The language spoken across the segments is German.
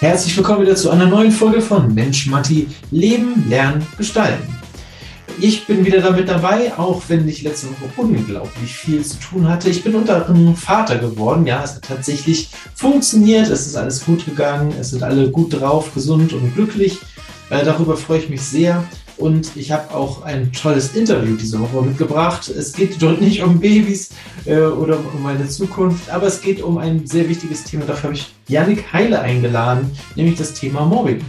Herzlich willkommen wieder zu einer neuen Folge von Mensch Matti Leben, Lernen, Gestalten. Ich bin wieder damit dabei, auch wenn ich letzte Woche unglaublich viel zu tun hatte. Ich bin unter anderem Vater geworden. Ja, es hat tatsächlich funktioniert. Es ist alles gut gegangen. Es sind alle gut drauf, gesund und glücklich. Äh, darüber freue ich mich sehr. Und ich habe auch ein tolles Interview diese Woche mitgebracht. Es geht dort nicht um Babys äh, oder um meine Zukunft, aber es geht um ein sehr wichtiges Thema. Dafür habe ich Yannick Heile eingeladen, nämlich das Thema Mobbing.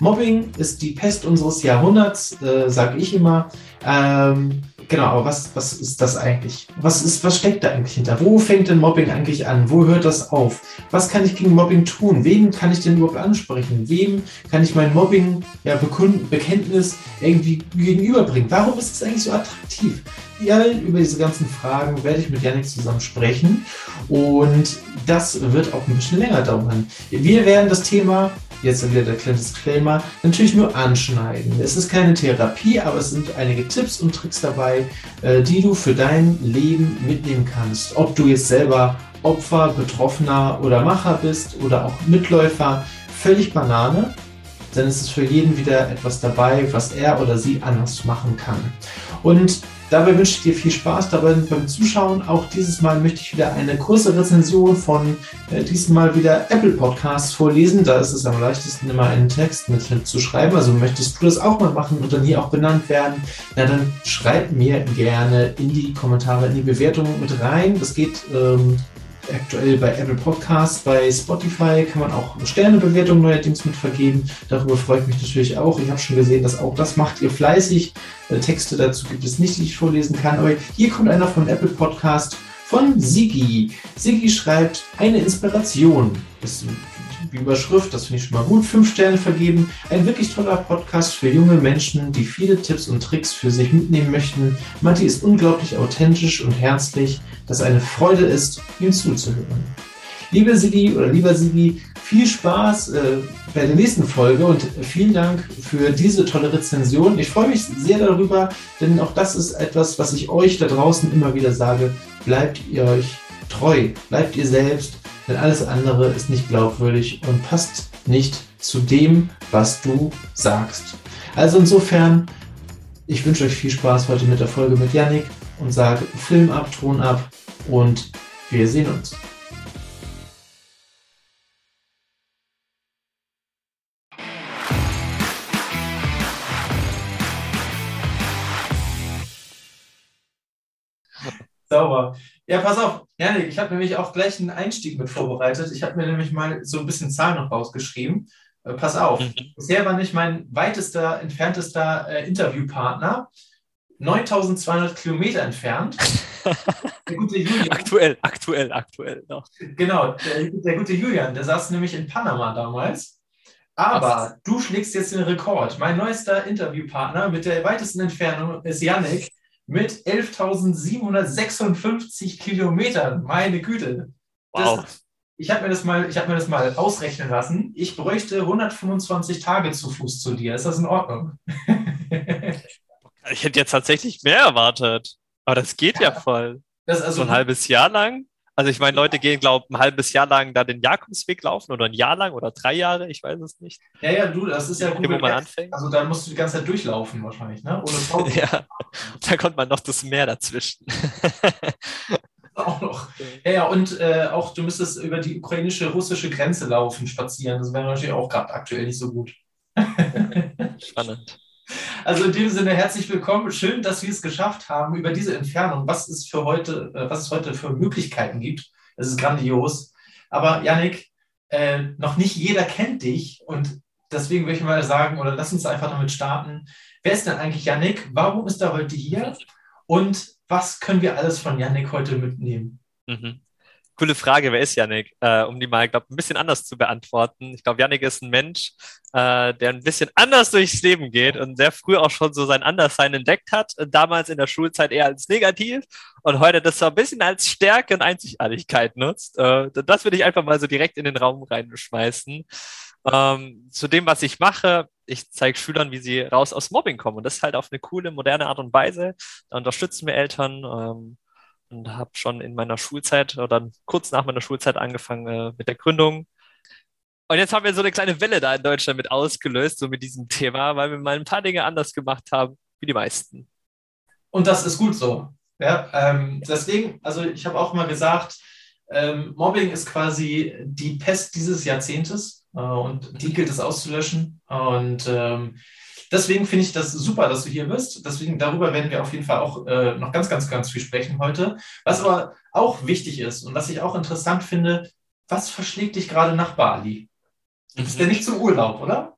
Mobbing ist die Pest unseres Jahrhunderts, äh, sage ich immer. Ähm, genau, aber was, was ist das eigentlich? Was, ist, was steckt da eigentlich hinter? Wo fängt denn Mobbing eigentlich an? Wo hört das auf? Was kann ich gegen Mobbing tun? Wen kann ich denn überhaupt ansprechen? Wem kann ich mein Mobbing-Bekenntnis ja, irgendwie gegenüberbringen? Warum ist es eigentlich so attraktiv? Ja, über diese ganzen Fragen werde ich mit Janik zusammen sprechen und das wird auch ein bisschen länger dauern. Wir werden das Thema jetzt wieder der kleine Disclaimer, natürlich nur anschneiden. Es ist keine Therapie, aber es sind einige Tipps und Tricks dabei, äh, die du für dein Leben mitnehmen kannst. Ob du jetzt selber Opfer, Betroffener oder Macher bist oder auch Mitläufer, völlig Banane, denn es ist für jeden wieder etwas dabei, was er oder sie anders machen kann. Und Dabei wünsche ich dir viel Spaß dabei beim Zuschauen. Auch dieses Mal möchte ich wieder eine kurze Rezension von äh, diesmal wieder Apple Podcasts vorlesen. Da ist es am leichtesten, immer einen Text mit zu schreiben. Also möchtest du das auch mal machen und dann hier auch benannt werden, na dann schreib mir gerne in die Kommentare, in die Bewertung mit rein. Das geht ähm, aktuell bei Apple Podcasts, bei Spotify kann man auch Sternebewertungen neuerdings mit vergeben. Darüber freue ich mich natürlich auch. Ich habe schon gesehen, dass auch das macht ihr fleißig. Äh, Texte dazu gibt es nicht, die ich vorlesen kann. Aber hier kommt einer von Apple Podcast von Sigi. Sigi schreibt eine Inspiration. Das die Überschrift, das finde ich schon mal gut. Fünf Sterne vergeben. Ein wirklich toller Podcast für junge Menschen, die viele Tipps und Tricks für sich mitnehmen möchten. Matti ist unglaublich authentisch und herzlich, dass eine Freude ist, ihm zuzuhören. Liebe Sigi oder lieber Sigi, viel Spaß äh, bei der nächsten Folge und vielen Dank für diese tolle Rezension. Ich freue mich sehr darüber, denn auch das ist etwas, was ich euch da draußen immer wieder sage. Bleibt ihr euch treu, bleibt ihr selbst, denn alles andere ist nicht glaubwürdig und passt nicht zu dem, was du sagst. Also insofern, ich wünsche euch viel Spaß heute mit der Folge mit Yannick und sage Film ab, Ton ab und wir sehen uns. Sauber. Ja, pass auf, Janik, ich habe nämlich auch gleich einen Einstieg mit vorbereitet. Ich habe mir nämlich mal so ein bisschen Zahlen noch rausgeschrieben. Äh, pass auf, mhm. bisher war nicht mein weitester, entferntester äh, Interviewpartner 9200 Kilometer entfernt. Der gute Julian. Aktuell, aktuell, aktuell noch. Genau, der, der gute Julian, der saß nämlich in Panama damals. Aber Was? du schlägst jetzt den Rekord. Mein neuester Interviewpartner mit der weitesten Entfernung ist Yannick mit 11.756 Kilometern. Meine Güte. Wow. Das, ich habe mir, das mal, hab mir das mal ausrechnen lassen. Ich bräuchte 125 Tage zu Fuß zu dir. Ist das in Ordnung? ich hätte jetzt tatsächlich mehr erwartet. Aber das geht ja, ja voll. Das also so ein halbes Jahr lang. Also ich meine, Leute gehen, glaube ich, ein halbes Jahr lang da den Jakobsweg laufen oder ein Jahr lang oder drei Jahre, ich weiß es nicht. Ja, ja, du, das ist ja gut. Wo man anfängt. Also da musst du die ganze Zeit durchlaufen wahrscheinlich, ne? Ohne Pause. ja, da kommt man noch das Meer dazwischen. auch noch. Ja, ja, und äh, auch du müsstest über die ukrainische, russische Grenze laufen, spazieren. Das wäre natürlich auch gerade aktuell nicht so gut. Spannend. Also in dem Sinne herzlich willkommen. Schön, dass wir es geschafft haben über diese Entfernung, was es für heute, äh, was es heute für Möglichkeiten gibt. Es ist grandios. Aber Yannick, äh, noch nicht jeder kennt dich und deswegen würde ich mal sagen, oder lass uns einfach damit starten. Wer ist denn eigentlich Yannick? Warum ist er heute hier? Und was können wir alles von Yannick heute mitnehmen? Mhm coole Frage, wer ist Yannick? Äh, um die mal, glaube ein bisschen anders zu beantworten. Ich glaube, Yannick ist ein Mensch, äh, der ein bisschen anders durchs Leben geht und sehr früh auch schon so sein Anderssein entdeckt hat. Damals in der Schulzeit eher als negativ und heute das so ein bisschen als Stärke und Einzigartigkeit nutzt. Äh, das würde ich einfach mal so direkt in den Raum reinschmeißen. Ähm, zu dem, was ich mache, ich zeige Schülern, wie sie raus aus Mobbing kommen. Und das halt auf eine coole, moderne Art und Weise. Da unterstützen wir Eltern. Ähm, und habe schon in meiner Schulzeit oder kurz nach meiner Schulzeit angefangen äh, mit der Gründung Und jetzt haben wir so eine kleine Welle da in Deutschland mit ausgelöst, so mit diesem Thema, weil wir mal ein paar Dinge anders gemacht haben, wie die meisten. Und das ist gut so. Ja, ähm, deswegen, also ich habe auch mal gesagt, ähm, Mobbing ist quasi die Pest dieses Jahrzehntes äh, und die gilt es auszulöschen. Und ähm, deswegen finde ich das super, dass du hier bist. Deswegen darüber werden wir auf jeden Fall auch äh, noch ganz, ganz, ganz viel sprechen heute. Was aber auch wichtig ist und was ich auch interessant finde, was verschlägt dich gerade nach Bali? Du bist ja nicht zum Urlaub, oder?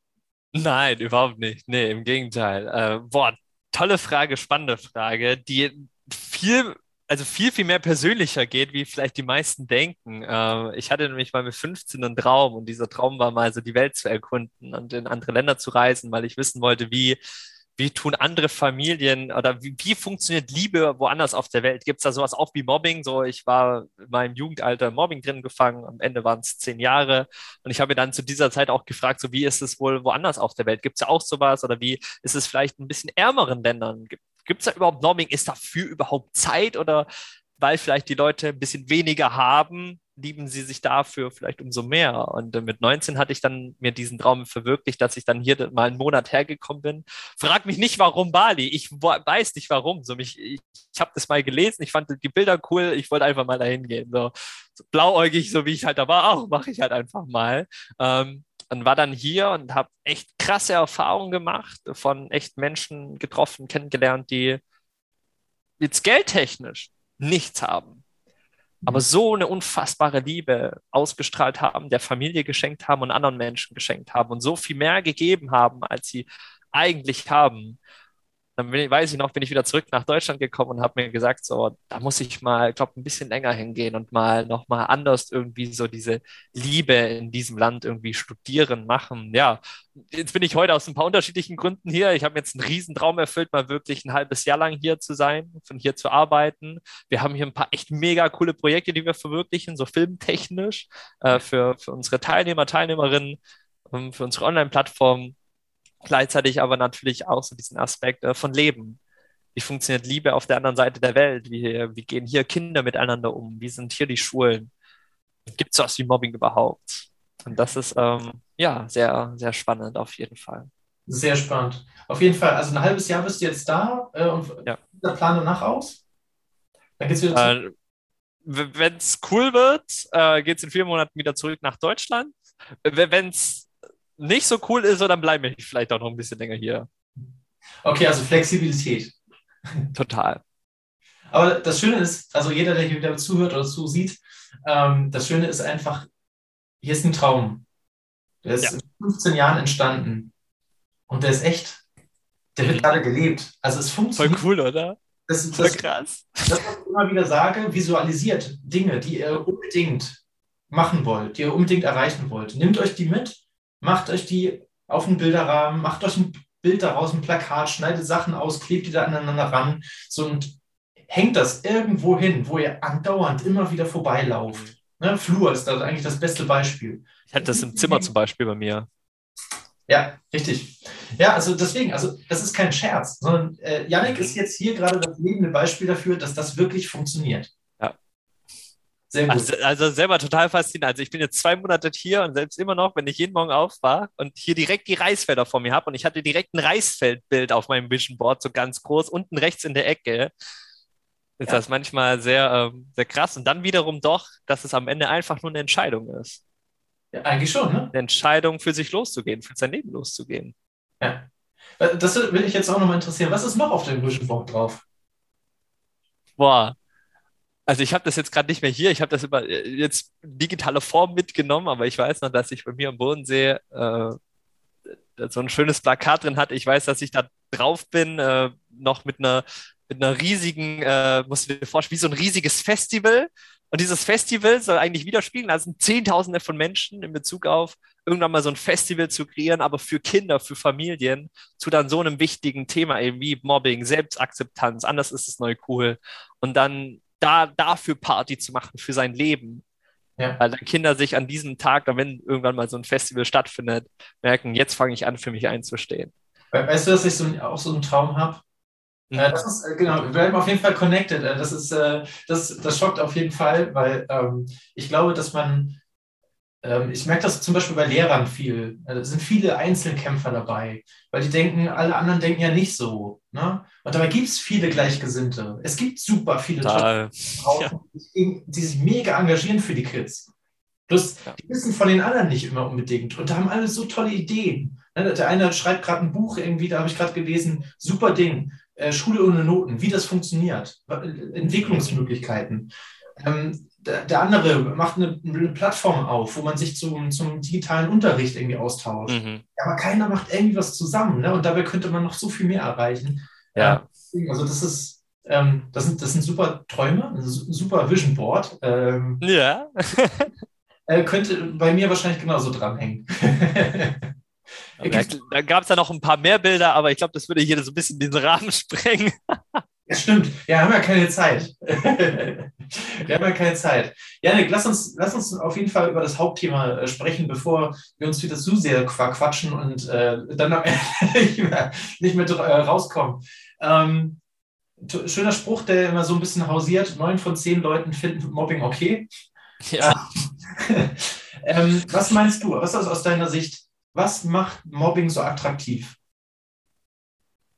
Nein, überhaupt nicht. Nee, im Gegenteil. Äh, boah, tolle Frage, spannende Frage, die viel also viel, viel mehr persönlicher geht, wie vielleicht die meisten denken. Äh, ich hatte nämlich mal mit 15 einen Traum und dieser Traum war mal so die Welt zu erkunden und in andere Länder zu reisen, weil ich wissen wollte, wie, wie tun andere Familien oder wie, wie funktioniert Liebe woanders auf der Welt? Gibt es da sowas auch wie Mobbing? So, ich war in meinem Jugendalter Mobbing drin gefangen, am Ende waren es zehn Jahre und ich habe dann zu dieser Zeit auch gefragt, so wie ist es wohl woanders auf der Welt? Gibt es auch sowas oder wie ist es vielleicht ein bisschen ärmeren Ländern? Gibt Gibt es da überhaupt Norming? Ist dafür überhaupt Zeit oder weil vielleicht die Leute ein bisschen weniger haben, lieben sie sich dafür vielleicht umso mehr. Und äh, mit 19 hatte ich dann mir diesen Traum verwirklicht, dass ich dann hier mal einen Monat hergekommen bin. Frag mich nicht, warum Bali. Ich weiß nicht warum. So mich, ich, ich habe das mal gelesen, ich fand die Bilder cool, ich wollte einfach mal dahin gehen. So, so blauäugig, so wie ich halt da war, auch mache ich halt einfach mal. Ähm, und war dann hier und habe echt krasse Erfahrungen gemacht, von echt Menschen getroffen, kennengelernt, die jetzt geldtechnisch nichts haben, aber so eine unfassbare Liebe ausgestrahlt haben, der Familie geschenkt haben und anderen Menschen geschenkt haben und so viel mehr gegeben haben, als sie eigentlich haben. Dann bin, weiß ich noch, bin ich wieder zurück nach Deutschland gekommen und habe mir gesagt, so, da muss ich mal, glaube ein bisschen länger hingehen und mal nochmal anders irgendwie so diese Liebe in diesem Land irgendwie studieren, machen. Ja, jetzt bin ich heute aus ein paar unterschiedlichen Gründen hier. Ich habe jetzt einen riesen Traum erfüllt, mal wirklich ein halbes Jahr lang hier zu sein, von hier zu arbeiten. Wir haben hier ein paar echt mega coole Projekte, die wir verwirklichen, so filmtechnisch, äh, für, für unsere Teilnehmer, Teilnehmerinnen, ähm, für unsere Online-Plattform gleichzeitig aber natürlich auch so diesen Aspekt äh, von Leben. Wie funktioniert Liebe auf der anderen Seite der Welt? Wie, wie gehen hier Kinder miteinander um? Wie sind hier die Schulen? Gibt es sowas wie Mobbing überhaupt? Und das ist ähm, ja sehr, sehr spannend auf jeden Fall. Sehr spannend. Auf jeden Fall, also ein halbes Jahr bist du jetzt da äh, und ja. der Plan danach aus? Dann geht's wieder äh, Wenn es cool wird, äh, geht es in vier Monaten wieder zurück nach Deutschland. Wenn es nicht so cool ist, dann bleibe ich vielleicht auch noch ein bisschen länger hier. Okay, also Flexibilität. Total. Aber das Schöne ist, also jeder, der hier wieder zuhört oder zusieht, ähm, das Schöne ist einfach, hier ist ein Traum. Der ist ja. in 15 Jahren entstanden. Und der ist echt. Der wird mhm. gerade gelebt. Also es funktioniert. Voll cool, oder? Das, das, Voll krass. Das, was ich immer wieder sage, visualisiert Dinge, die ihr unbedingt machen wollt, die ihr unbedingt erreichen wollt. Nehmt euch die mit macht euch die auf einen Bilderrahmen, macht euch ein Bild daraus, ein Plakat, schneidet Sachen aus, klebt die da aneinander ran so, und hängt das irgendwo hin, wo ihr andauernd immer wieder vorbeilauft. Ne? Flur ist da eigentlich das beste Beispiel. Ich hatte das im Zimmer zum Beispiel bei mir. Ja, richtig. Ja, also deswegen, also das ist kein Scherz, sondern äh, Yannick ist jetzt hier gerade das lebende Beispiel dafür, dass das wirklich funktioniert. Also, also, selber total faszinierend. Also ich bin jetzt zwei Monate hier und selbst immer noch, wenn ich jeden Morgen aufwache und hier direkt die Reisfelder vor mir habe und ich hatte direkt ein Reisfeldbild auf meinem Vision Board, so ganz groß, unten rechts in der Ecke, ist ja. das manchmal sehr, ähm, sehr krass. Und dann wiederum doch, dass es am Ende einfach nur eine Entscheidung ist. Ja, eigentlich schon, ne? Eine Entscheidung für sich loszugehen, für sein Leben loszugehen. Ja. Äh, das will ich jetzt auch nochmal interessieren. Was ist noch auf dem Vision Board drauf? Boah, also ich habe das jetzt gerade nicht mehr hier, ich habe das immer äh, jetzt digitale Form mitgenommen, aber ich weiß noch, dass ich bei mir am Bodensee äh, so ein schönes Plakat drin hatte. Ich weiß, dass ich da drauf bin, äh, noch mit einer, mit einer riesigen, äh, musst du dir vorstellen, wie so ein riesiges Festival. Und dieses Festival soll eigentlich widerspiegeln, also Zehntausende von Menschen in Bezug auf irgendwann mal so ein Festival zu kreieren, aber für Kinder, für Familien, zu dann so einem wichtigen Thema eben wie Mobbing, Selbstakzeptanz, anders ist es neu cool. Und dann da dafür Party zu machen für sein Leben. Ja. Weil dann Kinder sich an diesem Tag, wenn irgendwann mal so ein Festival stattfindet, merken, jetzt fange ich an, für mich einzustehen. Weißt du, dass ich so, auch so einen Traum habe? Mhm. Äh, das ist, äh, genau, wir bleiben auf jeden Fall connected. Äh, das ist, das, das schockt auf jeden Fall, weil ähm, ich glaube, dass man ich merke das zum Beispiel bei Lehrern viel. Es sind viele Einzelkämpfer dabei, weil die denken, alle anderen denken ja nicht so. Ne? Und dabei gibt es viele Gleichgesinnte. Es gibt super viele Total. Ja. die, die sich mega engagieren für die Kids. Bloß, ja. die wissen von den anderen nicht immer unbedingt. Und da haben alle so tolle Ideen. Ne, der eine schreibt gerade ein Buch irgendwie, da habe ich gerade gelesen, super Ding, äh, Schule ohne Noten, wie das funktioniert, Entwicklungsmöglichkeiten. Ähm, der, der, andere macht eine, eine, Plattform auf, wo man sich zum, zum digitalen Unterricht irgendwie austauscht. Mhm. Aber keiner macht irgendwie was zusammen. Ne? Und dabei könnte man noch so viel mehr erreichen. Ja. Äh, also das ist, ähm, das sind, das sind super Träume, ein super Vision Board. Ähm, ja. äh, könnte bei mir wahrscheinlich genauso dranhängen. Da, gab es ja noch ein paar mehr Bilder, aber ich glaube, das würde hier so ein bisschen diesen Rahmen sprengen. Ja, stimmt. Ja, haben ja keine Zeit. wir haben ja keine Zeit. Janik, lass uns, lass uns auf jeden Fall über das Hauptthema äh, sprechen, bevor wir uns wieder zu sehr quatschen und äh, dann nicht mehr, nicht mehr äh, rauskommen. Ähm, schöner Spruch, der immer so ein bisschen hausiert. Neun von zehn Leuten finden Mobbing okay. Ja. ähm, was meinst du? Was ist aus deiner Sicht was macht Mobbing so attraktiv?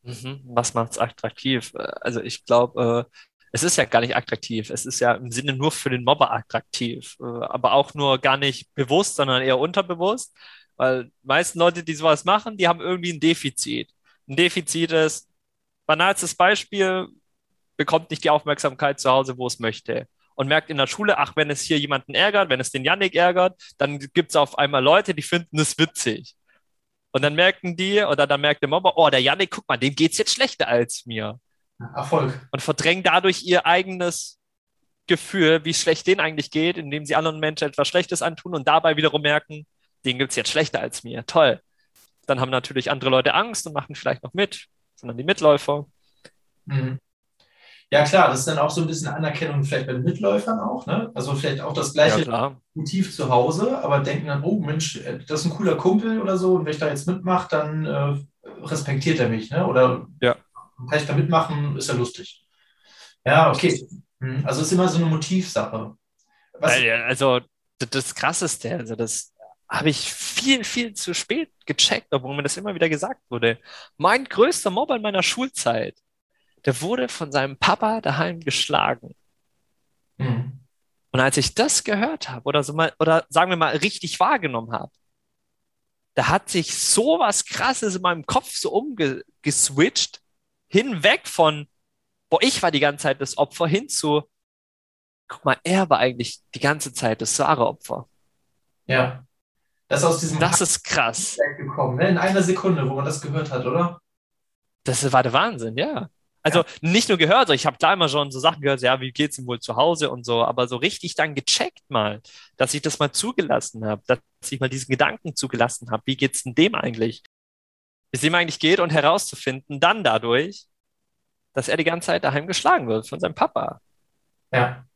Mhm. Was macht es attraktiv? Also ich glaube, äh, es ist ja gar nicht attraktiv. Es ist ja im Sinne nur für den Mobber attraktiv, äh, aber auch nur gar nicht bewusst, sondern eher unterbewusst, weil die meisten Leute, die sowas machen, die haben irgendwie ein Defizit. Ein Defizit ist, banalstes Beispiel, bekommt nicht die Aufmerksamkeit zu Hause, wo es möchte und merkt in der Schule, ach, wenn es hier jemanden ärgert, wenn es den Yannick ärgert, dann gibt es auf einmal Leute, die finden es witzig. Und dann merken die, oder dann merkt der Mobber, oh, der Yannick, guck mal, dem geht es jetzt schlechter als mir. Erfolg. Und verdrängen dadurch ihr eigenes Gefühl, wie schlecht denen eigentlich geht, indem sie anderen Menschen etwas Schlechtes antun und dabei wiederum merken, denen gibt es jetzt schlechter als mir. Toll. Dann haben natürlich andere Leute Angst und machen vielleicht noch mit, sondern die Mitläufer. Mhm. Ja, klar, das ist dann auch so ein bisschen Anerkennung vielleicht bei den Mitläufern auch, ne? Also vielleicht auch das gleiche ja, Motiv zu Hause, aber denken dann, oh Mensch, äh, das ist ein cooler Kumpel oder so, und wenn ich da jetzt mitmache, dann äh, respektiert er mich, ne? Oder ja. kann ich da mitmachen, ist ja lustig. Ja, okay. Hm, also es ist immer so eine Motivsache. Was also das Krasseste, also das habe ich viel, viel zu spät gecheckt, obwohl mir das immer wieder gesagt wurde. Mein größter Mob in meiner Schulzeit der wurde von seinem Papa daheim geschlagen. Mhm. Und als ich das gehört habe oder so mal, oder sagen wir mal richtig wahrgenommen habe, da hat sich so was Krasses in meinem Kopf so umgeswitcht, hinweg von, boah, ich war die ganze Zeit das Opfer, hin zu, guck mal, er war eigentlich die ganze Zeit das wahre Opfer. Ja. Das, aus diesem das ist krass. Gekommen, ne? In einer Sekunde, wo man das gehört hat, oder? Das war der Wahnsinn, ja. Also ja. nicht nur gehört, also ich habe da immer schon so Sachen gehört, ja, wie geht's ihm wohl zu Hause und so, aber so richtig dann gecheckt mal, dass ich das mal zugelassen habe, dass ich mal diesen Gedanken zugelassen habe, wie geht's denn dem eigentlich? Wie es ihm eigentlich geht und herauszufinden, dann dadurch, dass er die ganze Zeit daheim geschlagen wird von seinem Papa. Ja.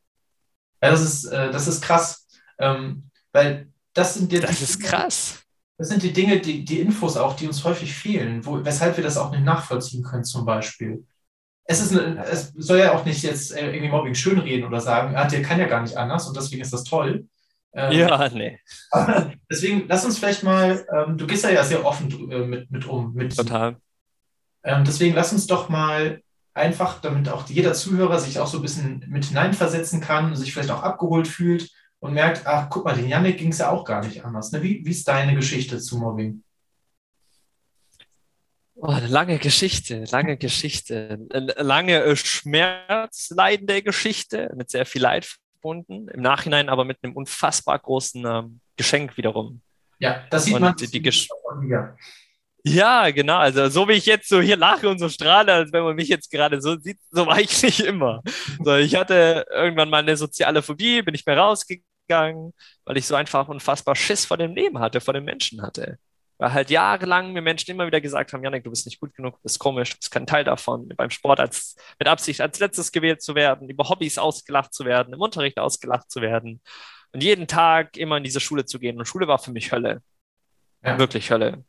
Ja, das ist, äh, das ist krass. Ähm, weil das sind die, Das ist krass. Das sind die Dinge, die, die Infos auch, die uns häufig fehlen, wo, weshalb wir das auch nicht nachvollziehen können, zum Beispiel es, ist eine, es soll ja auch nicht jetzt äh, irgendwie Mobbing schönreden oder sagen, ah, der kann ja gar nicht anders und deswegen ist das toll. Ähm, ja, nee. deswegen lass uns vielleicht mal, ähm, du gehst ja sehr offen äh, mit, mit um. Mit, Total. Ähm, deswegen lass uns doch mal einfach, damit auch jeder Zuhörer sich auch so ein bisschen mit hineinversetzen kann, sich vielleicht auch abgeholt fühlt und merkt, ach, guck mal, den Janik ging es ja auch gar nicht anders. Ne? Wie, wie ist deine Geschichte zu Mobbing? Oh, eine lange Geschichte, lange Geschichte. Eine lange äh, schmerzleidende Geschichte mit sehr viel Leid verbunden. Im Nachhinein aber mit einem unfassbar großen ähm, Geschenk wiederum. Ja, das sieht und man. Die, die Gesch ja, genau. Also so wie ich jetzt so hier lache und so strahle, als wenn man mich jetzt gerade so sieht, so war ich nicht immer. So, ich hatte irgendwann mal eine soziale Phobie, bin ich mehr rausgegangen, weil ich so einfach unfassbar Schiss vor dem Leben hatte, vor den Menschen hatte. Weil halt jahrelang mir Menschen immer wieder gesagt haben, Janik, du bist nicht gut genug, du bist komisch, du bist kein Teil davon, beim Sport als, mit Absicht als letztes gewählt zu werden, über Hobbys ausgelacht zu werden, im Unterricht ausgelacht zu werden und jeden Tag immer in diese Schule zu gehen. Und Schule war für mich Hölle. Ja. Wirklich Hölle.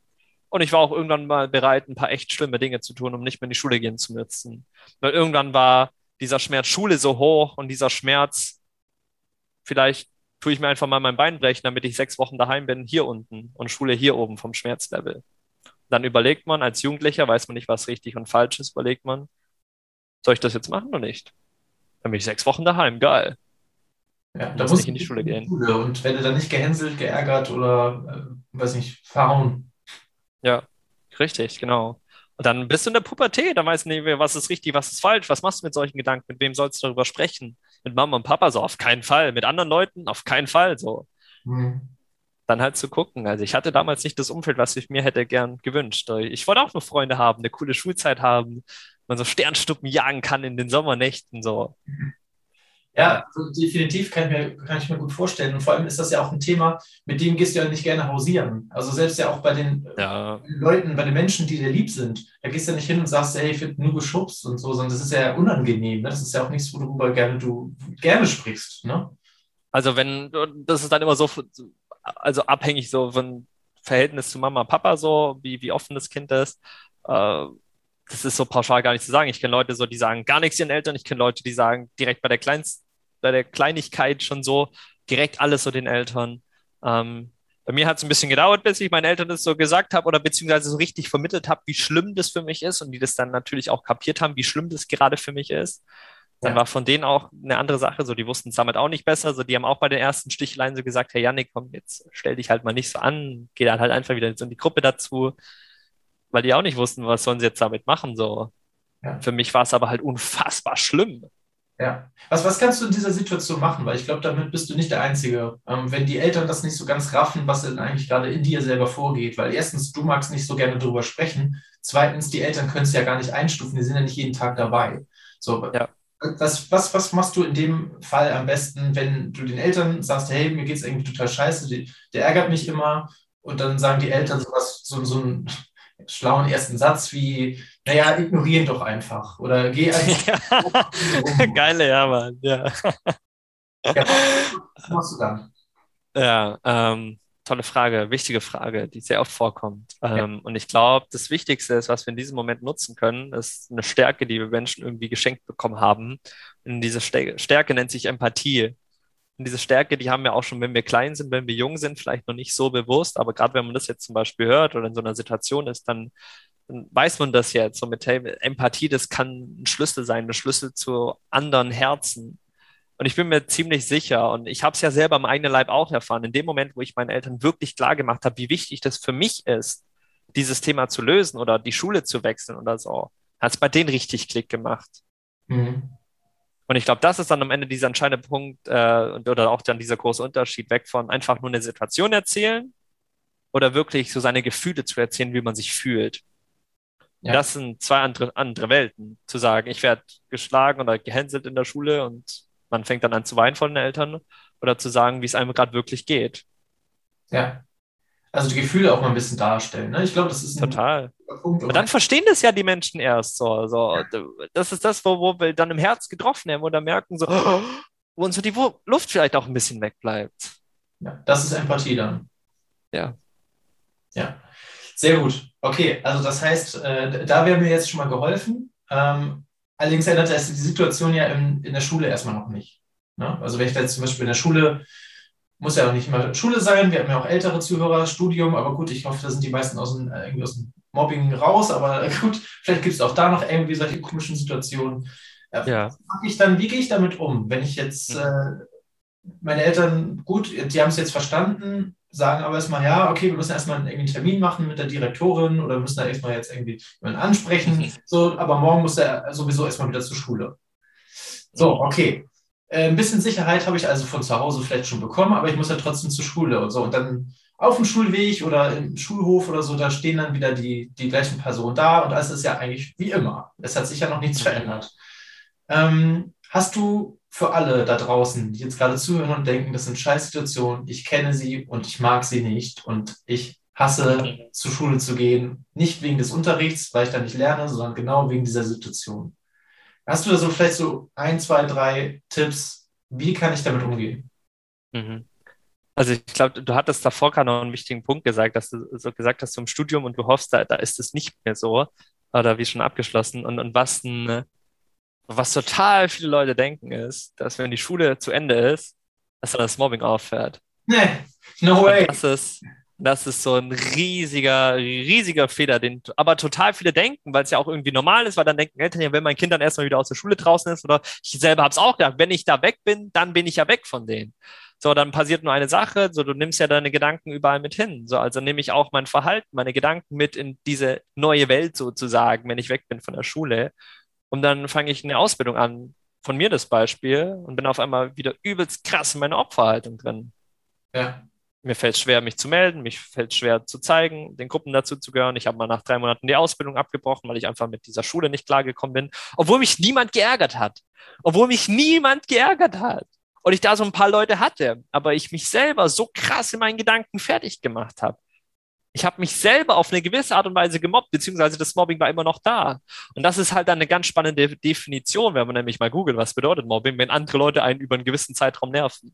Und ich war auch irgendwann mal bereit, ein paar echt schlimme Dinge zu tun, um nicht mehr in die Schule gehen zu müssen. Weil irgendwann war dieser Schmerz Schule so hoch und dieser Schmerz, vielleicht tue ich mir einfach mal mein Bein brechen, damit ich sechs Wochen daheim bin, hier unten und Schule hier oben vom Schmerzlevel. Dann überlegt man, als Jugendlicher weiß man nicht, was richtig und falsch ist, überlegt man, soll ich das jetzt machen oder nicht? Dann bin ich sechs Wochen daheim, geil. Ja, da muss ich in die Schule gehen. Und wenn du dann nicht gehänselt, geärgert oder, äh, weiß nicht, verhauen. Ja, richtig, genau. Und dann bist du in der Pubertät, dann weißt du nicht, was ist richtig, was ist falsch, was machst du mit solchen Gedanken, mit wem sollst du darüber sprechen? Mit Mama und Papa so, auf keinen Fall, mit anderen Leuten, auf keinen Fall, so. Mhm. Dann halt zu gucken. Also ich hatte damals nicht das Umfeld, was ich mir hätte gern gewünscht. Ich wollte auch nur Freunde haben, eine coole Schulzeit haben, man so Sternstuppen jagen kann in den Sommernächten, so. Mhm. Ja, also definitiv kann ich, mir, kann ich mir gut vorstellen. Und vor allem ist das ja auch ein Thema, mit dem gehst du ja nicht gerne hausieren. Also selbst ja auch bei den ja. Leuten, bei den Menschen, die dir lieb sind, da gehst du ja nicht hin und sagst, hey, ich werde nur geschubst und so, sondern das ist ja unangenehm. Ne? Das ist ja auch nichts, worüber gerne du gerne sprichst. Ne? Also wenn, das ist dann immer so, also abhängig so von Verhältnis zu Mama, Papa so, wie, wie offen das Kind ist. Äh, das ist so pauschal gar nicht zu sagen. Ich kenne Leute so, die sagen gar nichts ihren Eltern. Ich kenne Leute, die sagen direkt bei der kleinsten bei der Kleinigkeit schon so direkt alles so den Eltern. Ähm, bei mir hat es ein bisschen gedauert, bis ich meinen Eltern das so gesagt habe oder beziehungsweise so richtig vermittelt habe, wie schlimm das für mich ist und die das dann natürlich auch kapiert haben, wie schlimm das gerade für mich ist. Dann ja. war von denen auch eine andere Sache, so die wussten es damit auch nicht besser, so die haben auch bei den ersten Stichlein so gesagt, hey Janik, komm, jetzt stell dich halt mal nicht so an, geh dann halt einfach wieder so in die Gruppe dazu, weil die auch nicht wussten, was sollen sie jetzt damit machen, so. Ja. Für mich war es aber halt unfassbar schlimm. Ja. Was, was kannst du in dieser Situation machen? Weil ich glaube, damit bist du nicht der Einzige. Ähm, wenn die Eltern das nicht so ganz raffen, was denn eigentlich gerade in dir selber vorgeht. Weil erstens, du magst nicht so gerne darüber sprechen. Zweitens, die Eltern können es ja gar nicht einstufen. Die sind ja nicht jeden Tag dabei. So, ja. was, was, was machst du in dem Fall am besten, wenn du den Eltern sagst, hey, mir geht es irgendwie total scheiße, die, der ärgert mich immer. Und dann sagen die Eltern sowas, so, so ein schlauen ersten Satz wie, naja, ignorieren doch einfach oder geh einfach. Ja. Geile, ja, Mann. Ja. ja. Was machst du dann? Ja, ähm, tolle Frage, wichtige Frage, die sehr oft vorkommt. Ähm, ja. Und ich glaube, das Wichtigste ist, was wir in diesem Moment nutzen können, ist eine Stärke, die wir Menschen irgendwie geschenkt bekommen haben. Und diese Stärke nennt sich Empathie. Und diese Stärke, die haben wir auch schon, wenn wir klein sind, wenn wir jung sind, vielleicht noch nicht so bewusst. Aber gerade wenn man das jetzt zum Beispiel hört oder in so einer Situation ist, dann, dann weiß man das jetzt. So mit hey, Empathie, das kann ein Schlüssel sein, ein Schlüssel zu anderen Herzen. Und ich bin mir ziemlich sicher, und ich habe es ja selber im eigenen Leib auch erfahren, in dem Moment, wo ich meinen Eltern wirklich klar gemacht habe, wie wichtig das für mich ist, dieses Thema zu lösen oder die Schule zu wechseln oder so, hat es bei denen richtig Klick gemacht. Mhm. Und ich glaube, das ist dann am Ende dieser entscheidende Punkt äh, oder auch dann dieser große Unterschied weg von einfach nur eine Situation erzählen oder wirklich so seine Gefühle zu erzählen, wie man sich fühlt. Ja. Das sind zwei andere, andere Welten. Zu sagen, ich werde geschlagen oder gehänselt in der Schule und man fängt dann an zu weinen von den Eltern oder zu sagen, wie es einem gerade wirklich geht. Ja also die Gefühle auch mal ein bisschen darstellen. Ne? Ich glaube, das ist ein total. Punkt. Aber dann verstehen das ja die Menschen erst so. so. Ja. Das ist das, wo, wo wir dann im Herz getroffen haben oder merken, so, wo uns so die Luft vielleicht auch ein bisschen wegbleibt. Ja, das ist Empathie dann. Ja. Ja. Sehr gut. Okay, also das heißt, äh, da wäre mir jetzt schon mal geholfen. Ähm, allerdings ändert das die Situation ja in, in der Schule erstmal noch nicht. Ne? Also wenn ich da jetzt zum Beispiel in der Schule muss ja auch nicht immer Schule sein, wir haben ja auch ältere Zuhörer, Studium, aber gut, ich hoffe, da sind die meisten aus dem, äh, irgendwie aus dem Mobbing raus, aber gut, vielleicht gibt es auch da noch irgendwie solche komischen Situationen. Äh, ja. Ich dann, wie gehe ich damit um, wenn ich jetzt, mhm. äh, meine Eltern, gut, die haben es jetzt verstanden, sagen aber erstmal, ja, okay, wir müssen erstmal irgendwie einen Termin machen mit der Direktorin oder wir müssen da erstmal jetzt irgendwie jemanden ansprechen, mhm. so, aber morgen muss er sowieso erstmal wieder zur Schule. So, okay. Äh, ein bisschen Sicherheit habe ich also von zu Hause vielleicht schon bekommen, aber ich muss ja trotzdem zur Schule und so. Und dann auf dem Schulweg oder im Schulhof oder so, da stehen dann wieder die, die gleichen Personen da und alles ist ja eigentlich wie immer. Es hat sich ja noch nichts mhm. verändert. Ähm, hast du für alle da draußen, die jetzt gerade zuhören und denken, das sind Scheißsituationen, ich kenne sie und ich mag sie nicht und ich hasse, zur Schule zu gehen, nicht wegen des Unterrichts, weil ich da nicht lerne, sondern genau wegen dieser Situation. Hast du da so vielleicht so ein, zwei, drei Tipps? Wie kann ich damit umgehen? Mhm. Also ich glaube, du hattest davor gerade noch einen wichtigen Punkt gesagt, dass du so gesagt hast zum Studium und du hoffst, da, da ist es nicht mehr so oder wie schon abgeschlossen. Und, und was, ein, was total viele Leute denken ist, dass wenn die Schule zu Ende ist, dass dann das Mobbing aufhört. Nee, no way. Und das ist, das ist so ein riesiger, riesiger Fehler, den aber total viele denken, weil es ja auch irgendwie normal ist, weil dann denken Eltern ja, wenn mein Kind dann erstmal wieder aus der Schule draußen ist oder ich selber habe es auch gedacht, wenn ich da weg bin, dann bin ich ja weg von denen. So, dann passiert nur eine Sache, so du nimmst ja deine Gedanken überall mit hin. So, also nehme ich auch mein Verhalten, meine Gedanken mit in diese neue Welt sozusagen, wenn ich weg bin von der Schule. Und dann fange ich eine Ausbildung an, von mir das Beispiel, und bin auf einmal wieder übelst krass in meiner Opferhaltung drin. Ja. Mir fällt schwer, mich zu melden, mich fällt schwer zu zeigen, den Gruppen dazu zu gehören. Ich habe mal nach drei Monaten die Ausbildung abgebrochen, weil ich einfach mit dieser Schule nicht klargekommen bin, obwohl mich niemand geärgert hat. Obwohl mich niemand geärgert hat und ich da so ein paar Leute hatte, aber ich mich selber so krass in meinen Gedanken fertig gemacht habe. Ich habe mich selber auf eine gewisse Art und Weise gemobbt, beziehungsweise das Mobbing war immer noch da. Und das ist halt dann eine ganz spannende Definition, wenn man nämlich mal googelt, was bedeutet Mobbing, wenn andere Leute einen über einen gewissen Zeitraum nerven.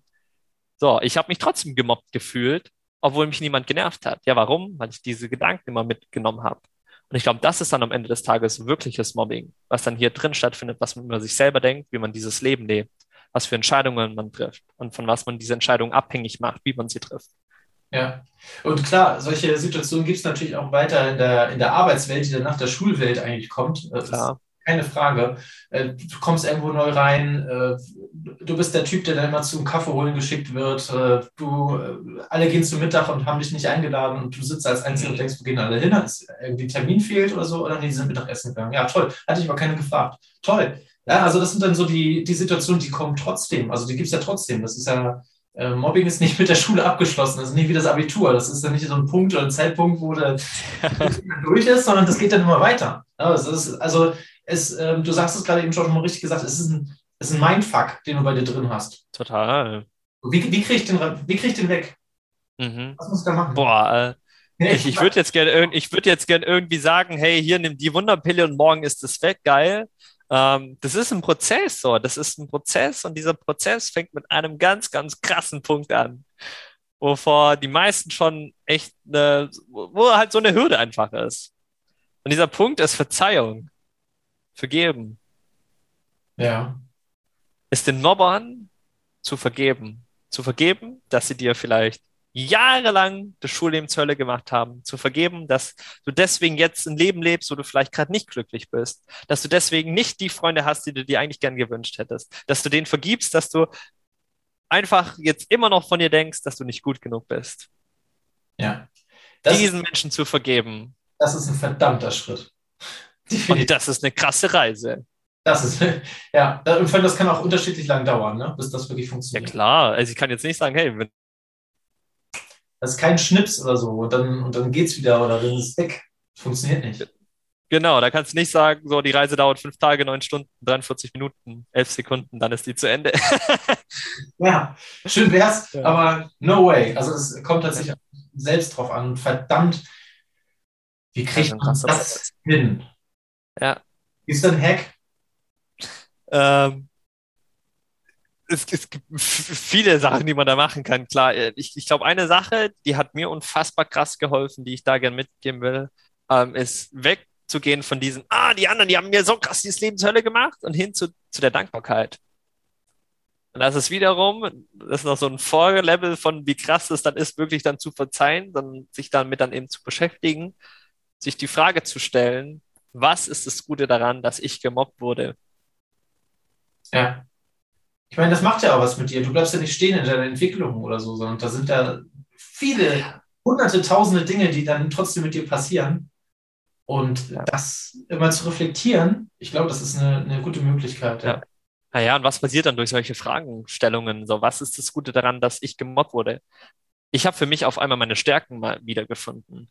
So, ich habe mich trotzdem gemobbt gefühlt, obwohl mich niemand genervt hat. Ja, warum? Weil ich diese Gedanken immer mitgenommen habe. Und ich glaube, das ist dann am Ende des Tages wirkliches Mobbing, was dann hier drin stattfindet, was man über sich selber denkt, wie man dieses Leben lebt was für Entscheidungen man trifft und von was man diese Entscheidung abhängig macht, wie man sie trifft. Ja, und klar, solche Situationen gibt es natürlich auch weiter in der, in der Arbeitswelt, die dann nach der Schulwelt eigentlich kommt. Das klar. keine Frage. Äh, du kommst irgendwo neu rein, äh, du bist der Typ, der dann immer zum Kaffee holen geschickt wird. Äh, du, alle gehen zum Mittag und haben dich nicht eingeladen und du sitzt als Einziger und denkst, wo gehen alle hin? Ist irgendwie Termin fehlt oder so? Oder nee, die sind Mittagessen gegangen. Ja, toll. Hatte ich aber keine gefragt. Toll. Ja, also das sind dann so die, die Situationen, die kommen trotzdem. Also die gibt es ja trotzdem. Das ist ja, äh, Mobbing ist nicht mit der Schule abgeschlossen. Das ist nicht wie das Abitur. Das ist dann nicht so ein Punkt oder ein Zeitpunkt, wo der durch ist, sondern das geht dann immer weiter. Ja, also, ist, also es, ähm, du sagst es gerade eben schon mal richtig gesagt, es ist ein, es ist ein Mindfuck, den du bei dir drin hast. Total. Wie, wie kriege ich, den, krieg ich den weg? Mhm. Was muss ich da machen? Boah, äh, ich, ich würde jetzt gerne würd gern irgendwie sagen, hey, hier nimm die Wunderpille und morgen ist es weg, geil. Ähm, das ist ein Prozess so. Das ist ein Prozess und dieser Prozess fängt mit einem ganz, ganz krassen Punkt an, wovor die meisten schon echt, eine, wo halt so eine Hürde einfach ist. Und dieser Punkt ist Verzeihung, Vergeben. Ja. Ist den Mobbern zu vergeben. Zu vergeben, dass sie dir vielleicht jahrelang das Schulleben zur Hölle gemacht haben, zu vergeben, dass du deswegen jetzt ein Leben lebst, wo du vielleicht gerade nicht glücklich bist, dass du deswegen nicht die Freunde hast, die du dir eigentlich gern gewünscht hättest, dass du denen vergibst, dass du einfach jetzt immer noch von dir denkst, dass du nicht gut genug bist. Ja. Das Diesen Menschen zu vergeben. Das ist ein verdammter Schritt. Und das ist eine krasse Reise. Das ist, ja, das kann auch unterschiedlich lang dauern, ne? bis das wirklich funktioniert. Ja, klar. Also ich kann jetzt nicht sagen, hey, wenn das ist kein Schnips oder so und dann, und dann geht's wieder oder dann ist es weg. Funktioniert nicht. Genau, da kannst du nicht sagen, so die Reise dauert fünf Tage, neun Stunden, 43 Minuten, elf Sekunden, dann ist die zu Ende. ja, schön wär's, ja. aber no way. Also es kommt tatsächlich selbst drauf an. Verdammt, wie kriegt man das hin? Ja. Ist da ein Hack? Ähm, es, es, gibt viele Sachen, die man da machen kann. Klar, äh, ich, ich glaube, eine Sache, die hat mir unfassbar krass geholfen, die ich da gerne mitgeben will, ähm, ist wegzugehen von diesen, ah, die anderen, die haben mir so krass dieses Leben zur Hölle gemacht und hin zu, zu der Dankbarkeit. Und das ist wiederum, das ist noch so ein Vorlevel von, wie krass es dann ist, wirklich dann zu verzeihen, dann sich damit dann eben zu beschäftigen, sich die Frage zu stellen, was ist das Gute daran, dass ich gemobbt wurde? Ja. Ich meine, das macht ja auch was mit dir. Du bleibst ja nicht stehen in deiner Entwicklung oder so, sondern da sind ja viele, hunderte, tausende Dinge, die dann trotzdem mit dir passieren. Und ja. das immer zu reflektieren, ich glaube, das ist eine, eine gute Möglichkeit. Ja. Naja, und was passiert dann durch solche Fragestellungen? So, was ist das Gute daran, dass ich gemobbt wurde? Ich habe für mich auf einmal meine Stärken mal wiedergefunden.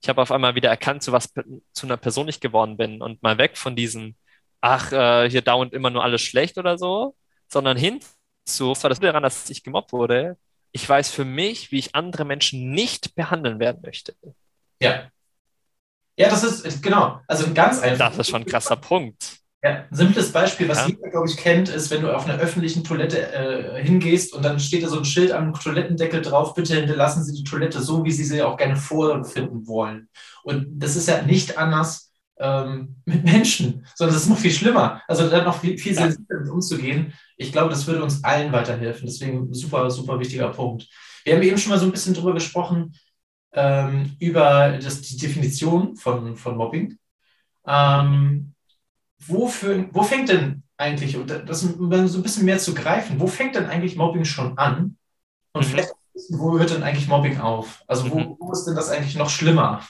Ich habe auf einmal wieder erkannt, zu was zu einer Person ich geworden bin und mal weg von diesem, ach, äh, hier dauernd immer nur alles schlecht oder so, sondern hinzu, war das daran, dass ich gemobbt wurde, ich weiß für mich, wie ich andere Menschen nicht behandeln werden möchte. Ja. Ja, das ist, genau, also ein ganz einfach. Das ist schon ein krasser Punkt. Ja, ein simples Beispiel, was ja. jeder, glaube ich, kennt, ist, wenn du auf einer öffentlichen Toilette äh, hingehst und dann steht da so ein Schild am Toilettendeckel drauf, bitte hinterlassen Sie die Toilette so, wie Sie sie auch gerne vorfinden wollen. Und das ist ja nicht anders, ähm, mit Menschen, sondern das ist noch viel schlimmer. Also dann noch viel, viel sensibler damit umzugehen. Ich glaube, das würde uns allen weiterhelfen. Deswegen super, super wichtiger Punkt. Wir haben eben schon mal so ein bisschen drüber gesprochen, ähm, über das, die Definition von, von Mobbing. Ähm, wofür, wo fängt denn eigentlich, und das so ein bisschen mehr zu greifen, wo fängt denn eigentlich Mobbing schon an? Und mhm. vielleicht, wo hört denn eigentlich Mobbing auf? Also wo, mhm. wo ist denn das eigentlich noch schlimmer?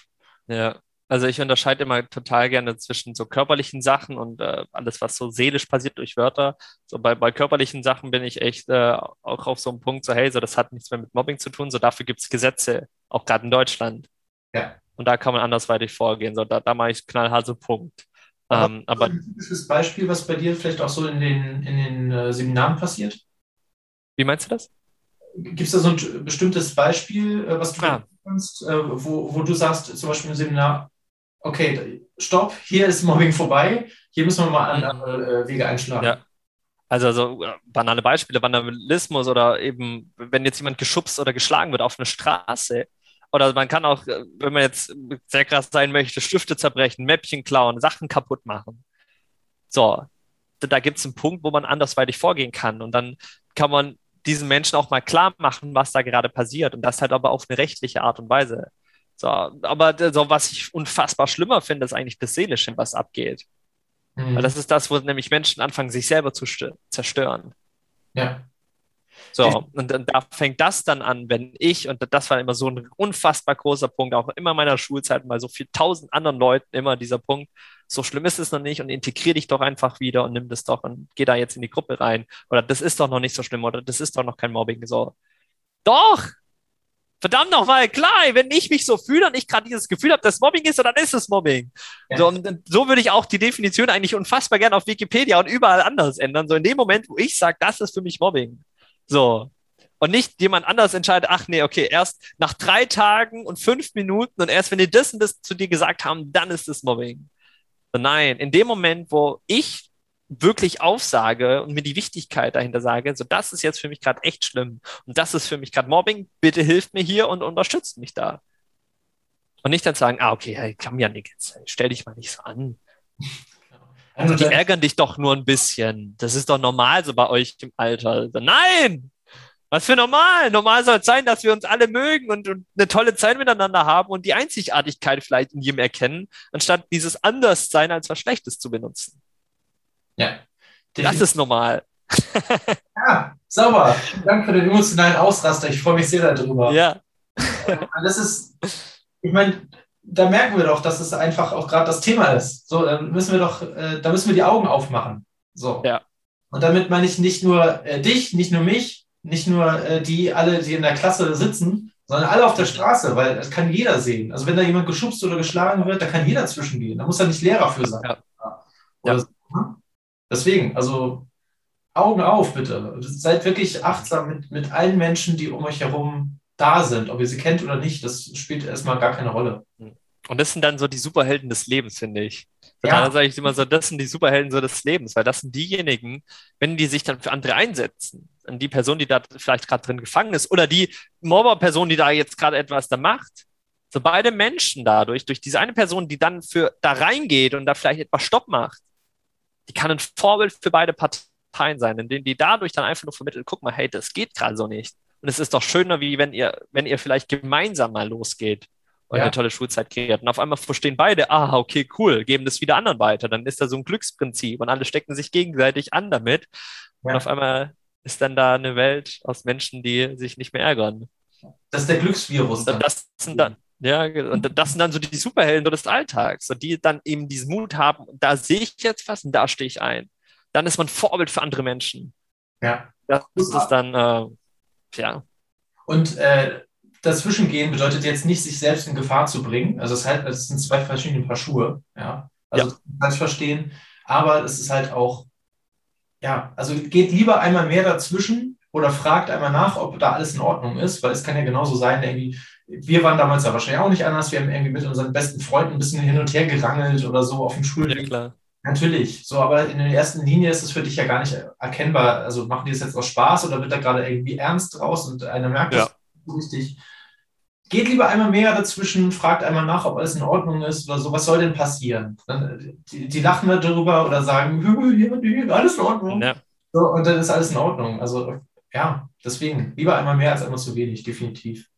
Ja, also ich unterscheide immer total gerne zwischen so körperlichen Sachen und äh, alles, was so seelisch passiert durch Wörter. So bei, bei körperlichen Sachen bin ich echt äh, auch auf so einem Punkt, so hey, so das hat nichts mehr mit Mobbing zu tun, so dafür gibt es Gesetze, auch gerade in Deutschland. Ja. Und da kann man andersweitig vorgehen. So, da, da mache ich knallhart so Punkt. Aber, ähm, aber ein typisches Beispiel, was bei dir vielleicht auch so in den, in den äh, Seminaren passiert? Wie meinst du das? Gibt es da so ein bestimmtes Beispiel, äh, was du ah. kannst, äh, wo, wo du sagst, zum Beispiel im Seminar, okay, stopp, hier ist Mobbing vorbei, hier müssen wir mal andere äh, Wege einschlagen. Ja. Also, also banale Beispiele, Vandalismus oder eben, wenn jetzt jemand geschubst oder geschlagen wird auf einer Straße, oder man kann auch, wenn man jetzt sehr krass sein möchte, Stifte zerbrechen, Mäppchen klauen, Sachen kaputt machen. So, da gibt es einen Punkt, wo man andersweitig vorgehen kann. Und dann kann man diesen Menschen auch mal klar machen, was da gerade passiert. Und das halt aber auf eine rechtliche Art und Weise. So, aber so, was ich unfassbar schlimmer finde, ist eigentlich das Seelische, was abgeht. Mhm. Weil das ist das, wo nämlich Menschen anfangen, sich selber zu zerstören. Ja. So, und dann, da fängt das dann an, wenn ich, und das war immer so ein unfassbar großer Punkt, auch immer in meiner Schulzeit, bei so viel tausend anderen Leuten immer dieser Punkt, so schlimm ist es noch nicht und integriere dich doch einfach wieder und nimm das doch und geh da jetzt in die Gruppe rein. Oder das ist doch noch nicht so schlimm oder das ist doch noch kein Mobbing. So, doch! Verdammt nochmal, klar, wenn ich mich so fühle und ich gerade dieses Gefühl habe, dass Mobbing ist, dann ist es Mobbing. Ja. So, und so würde ich auch die Definition eigentlich unfassbar gerne auf Wikipedia und überall anders ändern. So in dem Moment, wo ich sage, das ist für mich Mobbing. So. Und nicht jemand anders entscheidet, ach nee, okay, erst nach drei Tagen und fünf Minuten und erst wenn die das und das zu dir gesagt haben, dann ist es Mobbing. So, nein, in dem Moment, wo ich wirklich aufsage und mir die Wichtigkeit dahinter sage, so das ist jetzt für mich gerade echt schlimm und das ist für mich gerade Mobbing, bitte hilft mir hier und unterstützt mich da. Und nicht dann sagen, ah, okay, hey, komm ja nichts, stell dich mal nicht so an. Also die ärgern dich doch nur ein bisschen. Das ist doch normal so bei euch im Alter. Nein! Was für normal? Normal soll es sein, dass wir uns alle mögen und, und, eine tolle Zeit miteinander haben und die Einzigartigkeit vielleicht in jedem erkennen, anstatt dieses Anderssein als was Schlechtes zu benutzen. Ja. Das ist normal. ja, sauber. Danke für den emotionalen Ausraster. Ich freue mich sehr darüber. Ja. Das ist, ich meine, da merken wir doch, dass es einfach auch gerade das Thema ist. So, dann müssen wir doch, äh, da müssen wir die Augen aufmachen. So. Ja. Und damit meine ich nicht nur äh, dich, nicht nur mich, nicht nur äh, die alle, die in der Klasse sitzen, sondern alle auf der Straße, weil das kann jeder sehen. Also wenn da jemand geschubst oder geschlagen wird, da kann jeder zwischengehen. Da muss da nicht Lehrer für sein. Ja. ja. So. Deswegen, also Augen auf, bitte. Seid wirklich achtsam mit, mit allen Menschen, die um euch herum da sind. Ob ihr sie kennt oder nicht, das spielt erstmal gar keine Rolle. Und das sind dann so die Superhelden des Lebens, finde ich. Ja. Da sage ich immer so, das sind die Superhelden so des Lebens, weil das sind diejenigen, wenn die sich dann für andere einsetzen, an die Person, die da vielleicht gerade drin gefangen ist, oder die Mobber-Person, die da jetzt gerade etwas da macht, so beide Menschen dadurch, durch diese eine Person, die dann für da reingeht und da vielleicht etwas Stopp macht, die kann ein Vorbild für beide Parteien sein, indem die dadurch dann einfach nur vermittelt, guck mal, hey, das geht gerade so nicht. Und es ist doch schöner, wie wenn ihr, wenn ihr vielleicht gemeinsam mal losgeht und ja. eine tolle Schulzeit kreiert. Und auf einmal verstehen beide, ah, okay, cool, geben das wieder anderen weiter. Dann ist da so ein Glücksprinzip und alle stecken sich gegenseitig an damit. Ja. Und auf einmal ist dann da eine Welt aus Menschen, die sich nicht mehr ärgern. Das ist der Glücksvirus. Dann. Das sind dann, ja, und das sind dann so die Superhelden des Alltags, so die dann eben diesen Mut haben, da sehe ich jetzt was und da stehe ich ein. Dann ist man Vorbild für andere Menschen. Ja. Das ist dann, äh, ja. Und äh, dazwischengehen bedeutet jetzt nicht, sich selbst in Gefahr zu bringen. Also es, halt, es sind zwei verschiedene Paar Schuhe. Ja. Also ja. kann ich verstehen. Aber es ist halt auch, ja, also geht lieber einmal mehr dazwischen oder fragt einmal nach, ob da alles in Ordnung ist, weil es kann ja genauso sein, irgendwie, wir waren damals ja wahrscheinlich auch nicht anders, wir haben irgendwie mit unseren besten Freunden ein bisschen hin und her gerangelt oder so auf dem Schulweg. Ja, klar. Natürlich, so, aber in der ersten Linie ist es für dich ja gar nicht erkennbar. Also machen die das jetzt aus Spaß oder wird da gerade irgendwie ernst draus und einer merkt ja. das so richtig. geht lieber einmal mehr dazwischen, fragt einmal nach, ob alles in Ordnung ist oder so. Was soll denn passieren? Dann, die, die lachen darüber oder sagen, ja, alles in Ordnung. Ja. So, und dann ist alles in Ordnung. Also ja, deswegen lieber einmal mehr als einmal zu wenig, definitiv.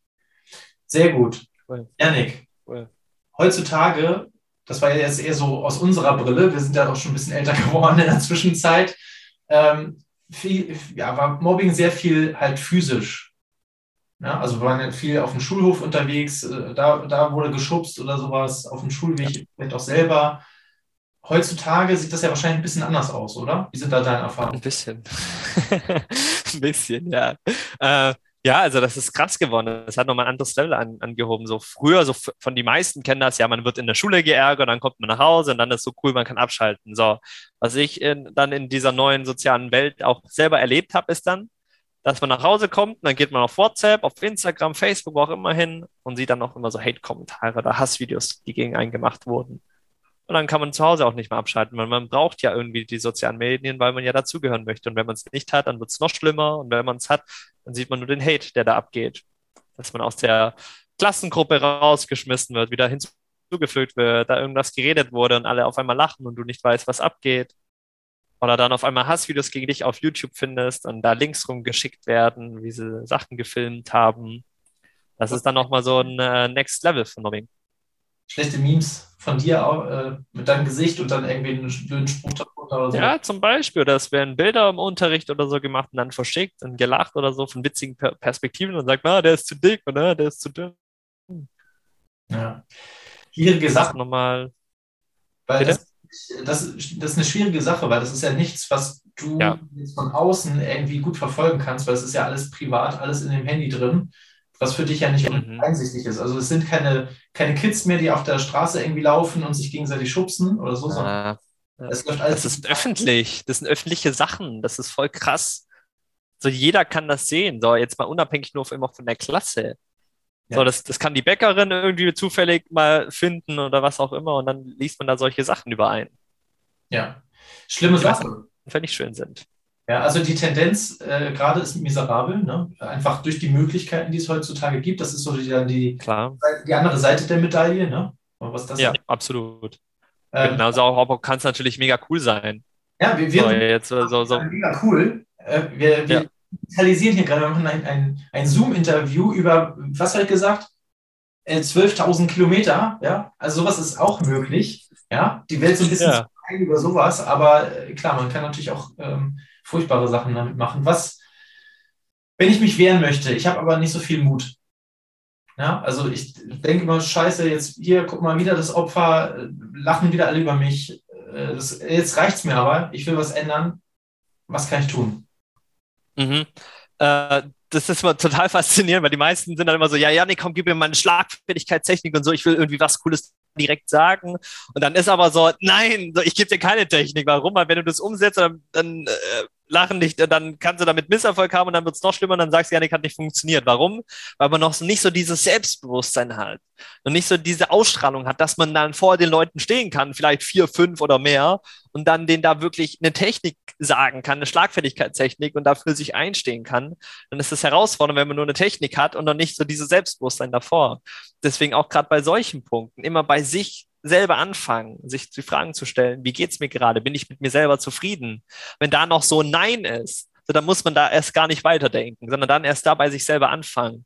Sehr gut. Cool. Janik, cool. heutzutage, das war ja jetzt eher so aus unserer Brille, wir sind ja auch schon ein bisschen älter geworden in der Zwischenzeit, ähm, viel, ja, war Mobbing sehr viel halt physisch. Ja, also wir waren ja viel auf dem Schulhof unterwegs, äh, da, da wurde geschubst oder sowas, auf dem Schulweg vielleicht auch selber. Heutzutage sieht das ja wahrscheinlich ein bisschen anders aus, oder? Wie sind da deine Erfahrungen? Ein bisschen. ein bisschen, ja. Äh, ja, also das ist krass geworden. Es hat nochmal ein anderes Level an, angehoben. So früher, so von die meisten kennen das, ja, man wird in der Schule geärgert, dann kommt man nach Hause und dann ist so cool, man kann abschalten. So, was ich in, dann in dieser neuen sozialen Welt auch selber erlebt habe, ist dann, dass man nach Hause kommt, dann geht man auf WhatsApp, auf Instagram, Facebook, wo auch immer hin und sieht dann auch immer so Hate-Kommentare oder Hassvideos, die gegen einen gemacht wurden. Und dann kann man zu Hause auch nicht mehr abschalten, weil man braucht ja irgendwie die sozialen Medien, weil man ja dazugehören möchte. Und wenn man es nicht hat, dann wird es noch schlimmer. Und wenn man es hat, dann sieht man nur den Hate, der da abgeht. Dass man aus der Klassengruppe rausgeschmissen wird, wieder hinzugefügt wird, da irgendwas geredet wurde und alle auf einmal lachen und du nicht weißt, was abgeht. Oder dann auf einmal Hassvideos gegen dich auf YouTube findest und da Links rumgeschickt werden, wie sie Sachen gefilmt haben. Das ist dann nochmal so ein äh, Next Level von Mobbing. Schlechte Memes von dir auch, äh, mit deinem Gesicht und dann irgendwie einen blöden Spruch darunter oder so. Ja, zum Beispiel. Es werden Bilder im Unterricht oder so gemacht und dann verschickt und gelacht oder so von witzigen Perspektiven und sagt, na, der ist zu dick oder der ist zu dünn. Ja. Schwierige Sache. Nochmal. Weil das, das, das, ist eine schwierige Sache, weil das ist ja nichts, was du ja. von außen irgendwie gut verfolgen kannst, weil es ist ja alles privat, alles in dem Handy drin was für dich ja nicht mhm. einsichtig ist. Also es sind keine, keine Kids mehr, die auf der Straße irgendwie laufen und sich gegenseitig schubsen oder so, sondern ah, es läuft alles. Das ist öffentlich, das sind öffentliche Sachen, das ist voll krass. So jeder kann das sehen, so jetzt mal unabhängig nur immer von der Klasse. Ja. So, das, das kann die Bäckerin irgendwie zufällig mal finden oder was auch immer und dann liest man da solche Sachen überein. Ja, schlimme Sachen. Wenn ich schön sind. Ja, also die Tendenz äh, gerade ist miserabel, ne? einfach durch die Möglichkeiten, die es heutzutage gibt. Das ist so die, dann die, Klar. die andere Seite der Medaille. Ne? Was das ja, ist. absolut. Ähm, Genauso auch kann es natürlich mega cool sein. Ja, wir, wir so, jetzt, so, so. mega cool. Äh, wir, wir ja. digitalisieren hier gerade, wir machen ein, ein, ein Zoom-Interview über, was habe ich gesagt? 12.000 äh, Kilometer. Ja, also sowas ist auch möglich. Ja, die Welt so ein bisschen ja. über sowas, aber äh, klar, man kann natürlich auch ähm, furchtbare Sachen damit machen. Was, wenn ich mich wehren möchte, ich habe aber nicht so viel Mut. Ja, also ich denke immer, scheiße, jetzt hier, guck mal, wieder das Opfer, lachen wieder alle über mich. Äh, das, jetzt reicht es mir aber, ich will was ändern. Was kann ich tun? Mhm. Äh, das ist immer total faszinierend, weil die meisten sind dann immer so, ja, ja, nee, komm, gib mir mal eine Schlagfertigkeitstechnik und so, ich will irgendwie was Cooles direkt sagen. Und dann ist aber so, nein, ich gebe dir keine Technik. Warum? Weil wenn du das umsetzt, dann, dann äh, lachen nicht, dann kannst du damit Misserfolg haben und dann wird es noch schlimmer und dann sagst du, ja, nee, hat nicht funktioniert. Warum? Weil man noch nicht so dieses Selbstbewusstsein hat und nicht so diese Ausstrahlung hat, dass man dann vor den Leuten stehen kann, vielleicht vier, fünf oder mehr und dann denen da wirklich eine Technik sagen kann, eine Schlagfertigkeitstechnik und dafür sich einstehen kann. Dann ist es herausfordernd, wenn man nur eine Technik hat und noch nicht so dieses Selbstbewusstsein davor. Deswegen auch gerade bei solchen Punkten immer bei sich selber anfangen, sich die Fragen zu stellen, wie geht's mir gerade? Bin ich mit mir selber zufrieden? Wenn da noch so ein Nein ist, so, dann muss man da erst gar nicht weiterdenken, sondern dann erst da bei sich selber anfangen.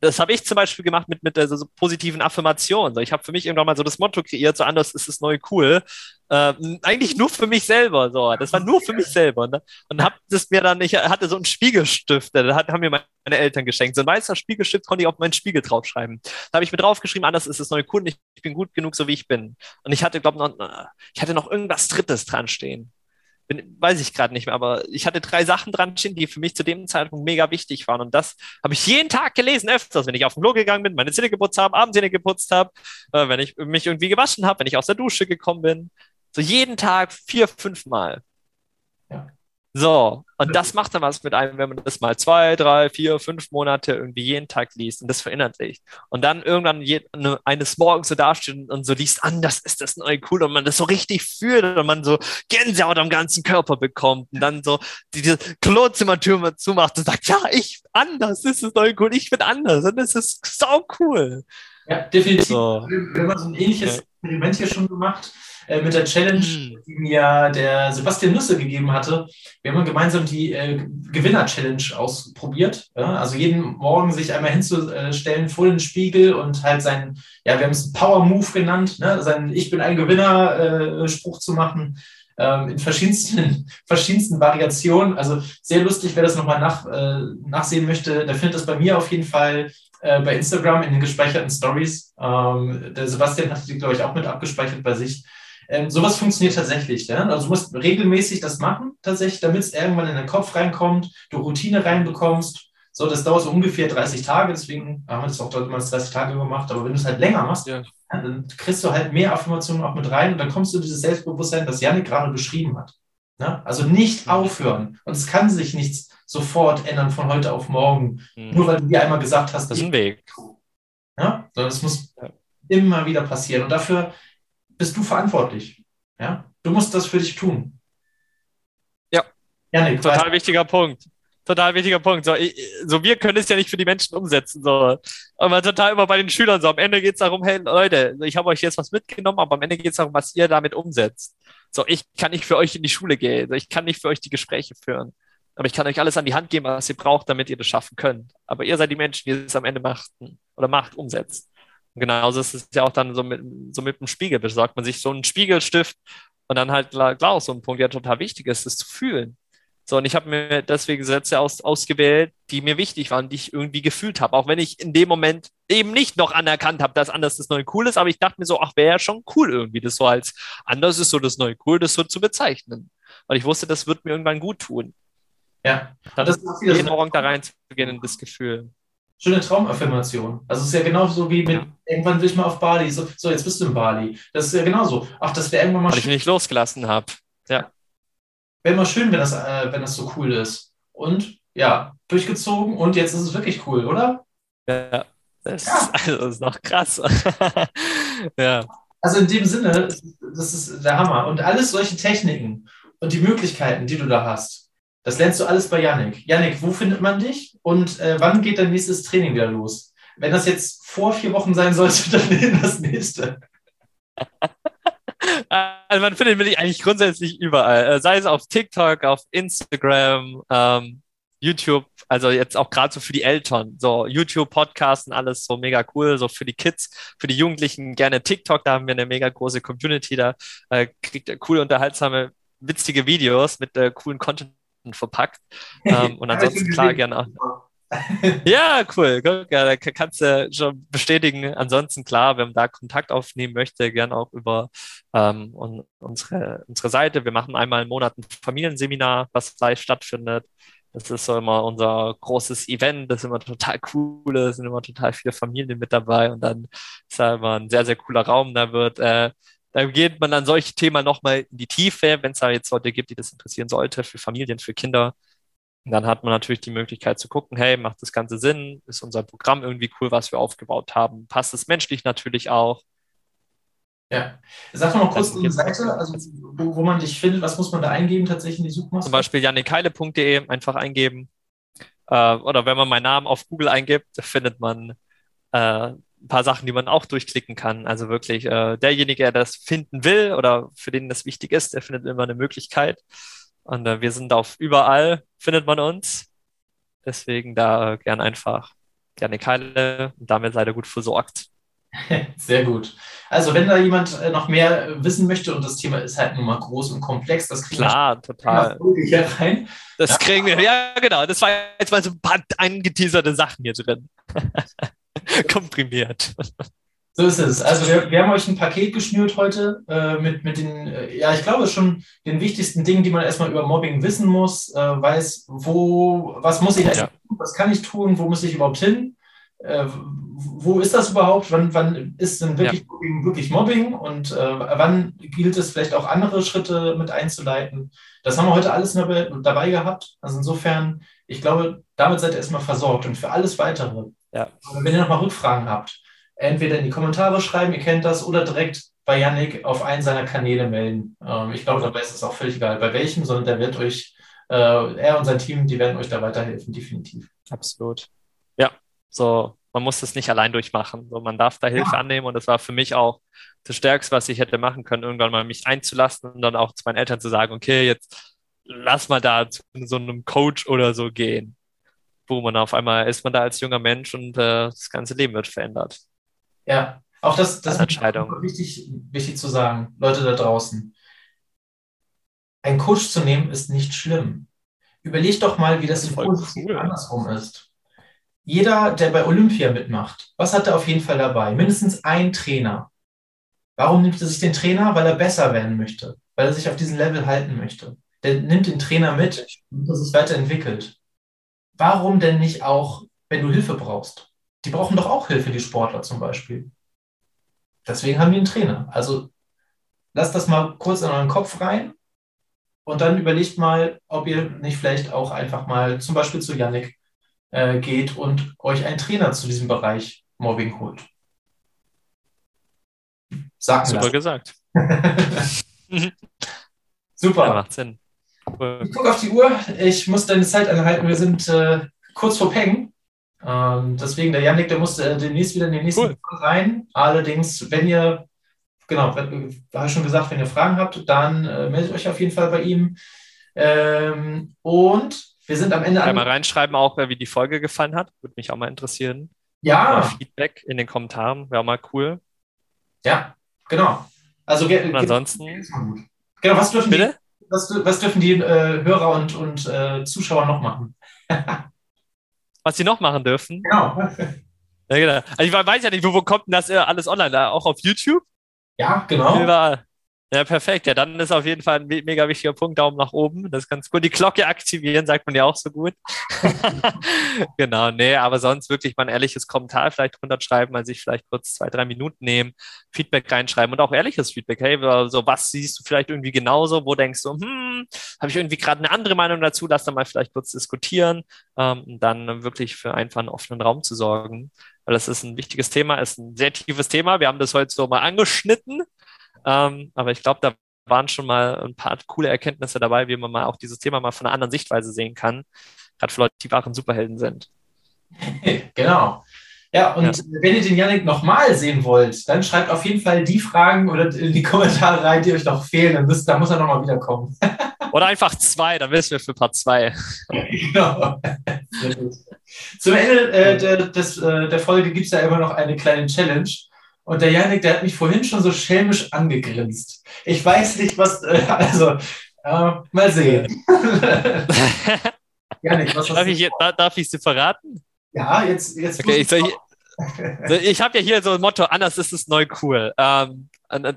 Das habe ich zum Beispiel gemacht mit, mit also so positiven Affirmationen. So, ich habe für mich irgendwann mal so das Motto kreiert, so anders ist das neue cool. Ähm, eigentlich nur für mich selber. So, das war nur für mich selber. Ne? Und habe das mir dann, ich hatte so einen Spiegelstift, der hat, haben mir meine Eltern geschenkt. So ein weißer Spiegelstift konnte ich auf meinen Spiegel draufschreiben. Da habe ich mir draufgeschrieben, anders ist das neue cool. Ich, ich bin gut genug, so wie ich bin. Und ich hatte, glaube ich hatte noch irgendwas Drittes dran stehen. Bin, weiß ich gerade nicht mehr, aber ich hatte drei Sachen dran stehen, die für mich zu dem Zeitpunkt mega wichtig waren. Und das habe ich jeden Tag gelesen, öfters, wenn ich auf den Klo gegangen bin, meine Zähne geputzt habe, Abendzähne geputzt habe, äh, wenn ich mich irgendwie gewaschen habe, wenn ich aus der Dusche gekommen bin. So jeden Tag vier, fünf Mal. Ja. So, und das macht dann was mit einem, wenn man das mal zwei, drei, vier, fünf Monate irgendwie jeden Tag liest und das verinnerlicht. Und dann irgendwann je, ne, eines Morgens so dasteht und so liest an, das ist das neue Cool und man das so richtig fühlt und man so Gänsehaut am ganzen Körper bekommt und dann so diese Klozimmertür zumacht und sagt, ja, ich anders, das ist das neue Cool, ich bin anders und das ist so cool. Ja, definitiv. So. Wir haben so ein ähnliches. Experiment hier schon gemacht äh, mit der Challenge, mhm. die mir der Sebastian Nüsse gegeben hatte. Wir haben gemeinsam die äh, Gewinner-Challenge ausprobiert. Ja? Also jeden Morgen sich einmal hinzustellen vor den Spiegel und halt seinen, ja, wir haben es Power Move genannt, ne? seinen Ich bin ein Gewinner-Spruch äh, zu machen ähm, in verschiedensten, verschiedensten Variationen. Also sehr lustig, wer das nochmal nach, äh, nachsehen möchte, der findet das bei mir auf jeden Fall äh, bei Instagram in den gespeicherten Stories. Ähm, der Sebastian hat die, glaube ich, auch mit abgespeichert bei sich. Ähm, sowas funktioniert tatsächlich. Ja? Also du musst regelmäßig das machen, tatsächlich, damit es irgendwann in den Kopf reinkommt, du Routine reinbekommst. So, das dauert so ungefähr 30 Tage, deswegen haben wir das auch damals 30 Tage gemacht. Aber wenn du es halt länger machst, ja. dann kriegst du halt mehr Affirmationen auch mit rein und dann kommst du dieses Selbstbewusstsein, das Janik gerade beschrieben hat. Ja? Also nicht mhm. aufhören. Und es kann sich nichts sofort ändern von heute auf morgen, mhm. nur weil du dir einmal gesagt hast, das ist ein Weg. Ja? Sondern es muss ja. immer wieder passieren. Und dafür bist du verantwortlich. Ja? Du musst das für dich tun. Ja. Janik, Total weiter. wichtiger Punkt. Total wichtiger Punkt. So, ich, so, wir können es ja nicht für die Menschen umsetzen. So. Aber total immer bei den Schülern so. Am Ende geht es darum, hey Leute, ich habe euch jetzt was mitgenommen, aber am Ende geht es darum, was ihr damit umsetzt. So, ich kann nicht für euch in die Schule gehen. Ich kann nicht für euch die Gespräche führen. Aber ich kann euch alles an die Hand geben, was ihr braucht, damit ihr das schaffen könnt. Aber ihr seid die Menschen, die es am Ende machten oder macht, umsetzt. Genauso ist es ja auch dann so mit, so mit dem Spiegel. Besorgt man sich so einen Spiegelstift und dann halt klar, auch so ein Punkt, der total wichtig ist, das zu fühlen. So, und ich habe mir deswegen Sätze aus, ausgewählt, die mir wichtig waren, die ich irgendwie gefühlt habe. Auch wenn ich in dem Moment eben nicht noch anerkannt habe, dass anders das neue cool ist, aber ich dachte mir so, ach, wäre ja schon cool irgendwie, das so als anders ist so das neue cool, das so zu bezeichnen. Weil ich wusste, das wird mir irgendwann gut tun. Ja, das ist jeden Morgen da reinzugehen in das Gefühl schöne Traumaffirmation. Also es ist ja genauso wie mit, ja. irgendwann will ich mal auf Bali. So, so, jetzt bist du in Bali. Das ist ja genauso. Ach, das wäre irgendwann mal Weil ich nicht losgelassen habe. Ja. Wäre mal schön, wenn das, äh, wenn das so cool ist. Und ja, durchgezogen und jetzt ist es wirklich cool, oder? Ja, das, ja. Ist, also, das ist noch krass. ja. Also in dem Sinne, das ist der Hammer. Und alles solche Techniken und die Möglichkeiten, die du da hast, das lernst du alles bei Yannick. Yannick, wo findet man dich und äh, wann geht dein nächstes Training wieder los? Wenn das jetzt vor vier Wochen sein sollte, dann nehmen das nächste. Also man findet mich eigentlich grundsätzlich überall, äh, sei es auf TikTok, auf Instagram, ähm, YouTube, also jetzt auch gerade so für die Eltern, so YouTube, Podcasten, alles so mega cool, so für die Kids, für die Jugendlichen gerne TikTok, da haben wir eine mega große Community, da äh, kriegt ihr coole, unterhaltsame, witzige Videos mit äh, coolen Content verpackt. Ähm, und ansonsten klar gerne auch. ja, cool. Ja, da kannst du schon bestätigen. Ansonsten klar, wenn man da Kontakt aufnehmen möchte, gerne auch über ähm, unsere, unsere Seite. Wir machen einmal im Monat ein Familienseminar, was live stattfindet. Das ist so immer unser großes Event. Das ist immer total cool. Da sind immer total viele Familien mit dabei. Und dann ist da immer ein sehr, sehr cooler Raum. Da wird äh, da geht man dann solche Themen nochmal in die Tiefe, wenn es da jetzt Leute gibt, die das interessieren sollte, für Familien, für Kinder. Und dann hat man natürlich die Möglichkeit zu gucken, hey, macht das Ganze Sinn? Ist unser Programm irgendwie cool, was wir aufgebaut haben? Passt es menschlich natürlich auch? Ja. Sag doch mal kurz die Seite, also wo, wo, man dich findet, was muss man da eingeben tatsächlich in die Suchmaske? Zum Beispiel jannikheile.de einfach eingeben. Äh, oder wenn man meinen Namen auf Google eingibt, findet man äh, ein paar Sachen, die man auch durchklicken kann. Also wirklich, äh, derjenige, der das finden will oder für den das wichtig ist, der findet immer eine Möglichkeit. Und äh, wir sind auf überall, findet man uns. Deswegen da gern einfach gerne Keile und damit seid ihr gut versorgt. Sehr gut. Also wenn da jemand äh, noch mehr wissen möchte und das Thema ist halt nun mal groß und komplex, das kriegen Klar, wir total. hier rein. Das kriegen wir, ja genau, das war jetzt mal so ein paar angeteaserte Sachen hier drin. Komprimiert. So ist es. Also wir, wir haben euch ein Paket geschnürt heute äh, mit, mit den, äh, ja, ich glaube schon den wichtigsten Dingen, die man erstmal über Mobbing wissen muss, äh, weiß, wo, was muss ich ja. tun, was kann ich tun, wo muss ich überhaupt hin, äh, wo ist das überhaupt? Wann, wann ist denn wirklich, ja. Mobbing, wirklich Mobbing und äh, wann gilt es vielleicht auch andere Schritte mit einzuleiten? Das haben wir heute alles dabei gehabt. Also insofern, ich glaube, damit seid ihr erstmal versorgt und für alles weitere. Ja. Wenn ihr nochmal Rückfragen habt, entweder in die Kommentare schreiben, ihr kennt das, oder direkt bei Yannick auf einen seiner Kanäle melden. Ähm, ich glaube, dabei ist es auch völlig egal, bei welchem, sondern der wird euch, äh, er und sein Team, die werden euch da weiterhelfen, definitiv. Absolut. Ja, so, man muss das nicht allein durchmachen. So, man darf da Hilfe ja. annehmen und das war für mich auch das Stärkste, was ich hätte machen können, irgendwann mal mich einzulassen und dann auch zu meinen Eltern zu sagen, okay, jetzt lass mal da zu so einem Coach oder so gehen. Wo man auf einmal ist man da als junger Mensch und äh, das ganze Leben wird verändert. Ja, auch das, das ist wichtig, wichtig zu sagen, Leute da draußen. Ein Coach zu nehmen ist nicht schlimm. Überleg doch mal, wie das, das im cool. andersrum ist. Jeder, der bei Olympia mitmacht, was hat er auf jeden Fall dabei? Mindestens ein Trainer. Warum nimmt er sich den Trainer? Weil er besser werden möchte, weil er sich auf diesem Level halten möchte. Der nimmt den Trainer mit und das ist weiterentwickelt. Warum denn nicht auch, wenn du Hilfe brauchst? Die brauchen doch auch Hilfe, die Sportler zum Beispiel. Deswegen haben die einen Trainer. Also lasst das mal kurz in euren Kopf rein und dann überlegt mal, ob ihr nicht vielleicht auch einfach mal zum Beispiel zu Yannick äh, geht und euch einen Trainer zu diesem Bereich Mobbing holt. Sagen Super lassen. gesagt. Super. Ja, macht Sinn. Ich gucke auf die Uhr. Ich muss deine Zeit anhalten. Wir sind äh, kurz vor Peng. Ähm, deswegen, der Yannick, der musste äh, demnächst wieder in den nächsten cool. rein. Allerdings, wenn ihr, genau, habe ich schon gesagt, wenn ihr Fragen habt, dann äh, meldet euch auf jeden Fall bei ihm. Ähm, und wir sind am Ende. Einmal reinschreiben auch, wie die Folge gefallen hat. Würde mich auch mal interessieren. Ja. Feedback in den Kommentaren wäre mal cool. Ja, genau. Also, und ansonsten. Genau, was dürfen Bitte? Was, was dürfen die äh, Hörer und, und äh, Zuschauer noch machen? was sie noch machen dürfen. Genau. Ja, genau. Also ich weiß ja nicht, wo, wo kommt denn das äh, alles online? Auch auf YouTube? Ja, genau. Ja, perfekt. Ja, dann ist auf jeden Fall ein mega wichtiger Punkt. Daumen nach oben. Das ist ganz gut. Die Glocke aktivieren, sagt man ja auch so gut. genau, nee, aber sonst wirklich mal ein ehrliches Kommentar vielleicht runterschreiben, mal sich vielleicht kurz zwei, drei Minuten nehmen, Feedback reinschreiben und auch ehrliches Feedback. Hey, so was siehst du vielleicht irgendwie genauso? Wo denkst du, hm, habe ich irgendwie gerade eine andere Meinung dazu? Lass dann mal vielleicht kurz diskutieren ähm, und dann wirklich für einfach einen offenen Raum zu sorgen. Weil das ist ein wichtiges Thema, ist ein sehr tiefes Thema. Wir haben das heute so mal angeschnitten. Ähm, aber ich glaube, da waren schon mal ein paar coole Erkenntnisse dabei, wie man mal auch dieses Thema mal von einer anderen Sichtweise sehen kann. Gerade für Leute, die wahren Superhelden sind. genau. Ja, und ja. wenn ihr den Yannick nochmal sehen wollt, dann schreibt auf jeden Fall die Fragen oder die Kommentare rein, die euch noch fehlen. Dann müsst, da muss er nochmal wiederkommen. oder einfach zwei, dann wissen wir für Part zwei. genau. Zum Ende äh, der, des, äh, der Folge gibt es ja immer noch eine kleine Challenge. Und der Janik, der hat mich vorhin schon so schelmisch angegrinst. Ich weiß nicht, was, äh, also, äh, mal sehen. Janik, was darf, ich, darf ich sie verraten? Ja, jetzt, jetzt. Okay, ich, ich habe ja hier so ein Motto, anders ist es neu cool. Ähm,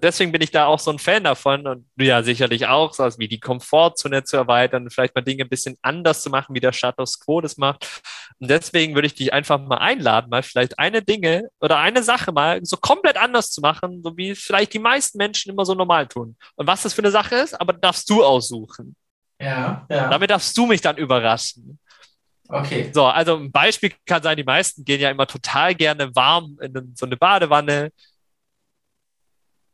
deswegen bin ich da auch so ein Fan davon und du ja sicherlich auch, so wie die Komfortzone zu erweitern, vielleicht mal Dinge ein bisschen anders zu machen, wie der Status Quo das macht. Und deswegen würde ich dich einfach mal einladen, mal vielleicht eine Dinge oder eine Sache mal so komplett anders zu machen, so wie vielleicht die meisten Menschen immer so normal tun. Und was das für eine Sache ist, aber darfst du aussuchen. Ja, ja. Damit darfst du mich dann überraschen. Okay. So, also ein Beispiel kann sein, die meisten gehen ja immer total gerne warm in so eine Badewanne.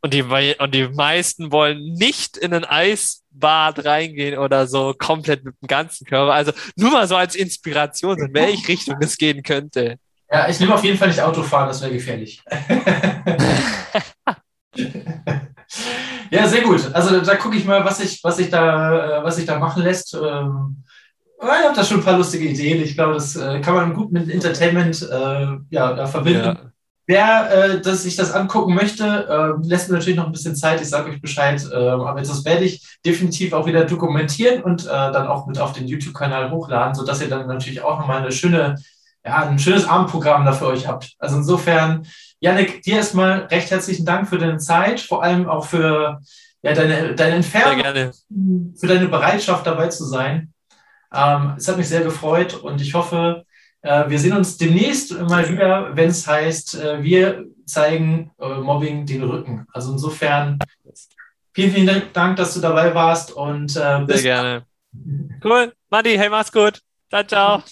Und die, und die meisten wollen nicht in ein Eisbad reingehen oder so komplett mit dem ganzen Körper. Also nur mal so als Inspiration, in welche Richtung es gehen könnte. Ja, ich nehme auf jeden Fall nicht Autofahren, das wäre gefährlich. ja, sehr gut. Also da gucke ich mal, was sich was ich da, äh, was sich da machen lässt. Ähm, ich habe da schon ein paar lustige Ideen. Ich glaube, das äh, kann man gut mit Entertainment äh, ja, da verbinden. Ja. Wer äh, das, sich das angucken möchte, äh, lässt mir natürlich noch ein bisschen Zeit. Ich sage euch Bescheid. Äh, aber das werde ich definitiv auch wieder dokumentieren und äh, dann auch mit auf den YouTube-Kanal hochladen, sodass ihr dann natürlich auch nochmal eine schöne, ja, ein schönes Abendprogramm da für euch habt. Also insofern, Janik, dir erstmal recht herzlichen Dank für deine Zeit, vor allem auch für ja, deine, deine Entfernung, für deine Bereitschaft dabei zu sein. Ähm, es hat mich sehr gefreut und ich hoffe, Äh, wir sehen uns demnächst mal wieder, wenn es heißt, äh, wir zeigen äh, Mobbing den Rücken. Also insofern vielen, vielen Dank, dass du dabei warst und Sehr gerne. Cool. Matti, hey, mach's gut. Ciao, ciao.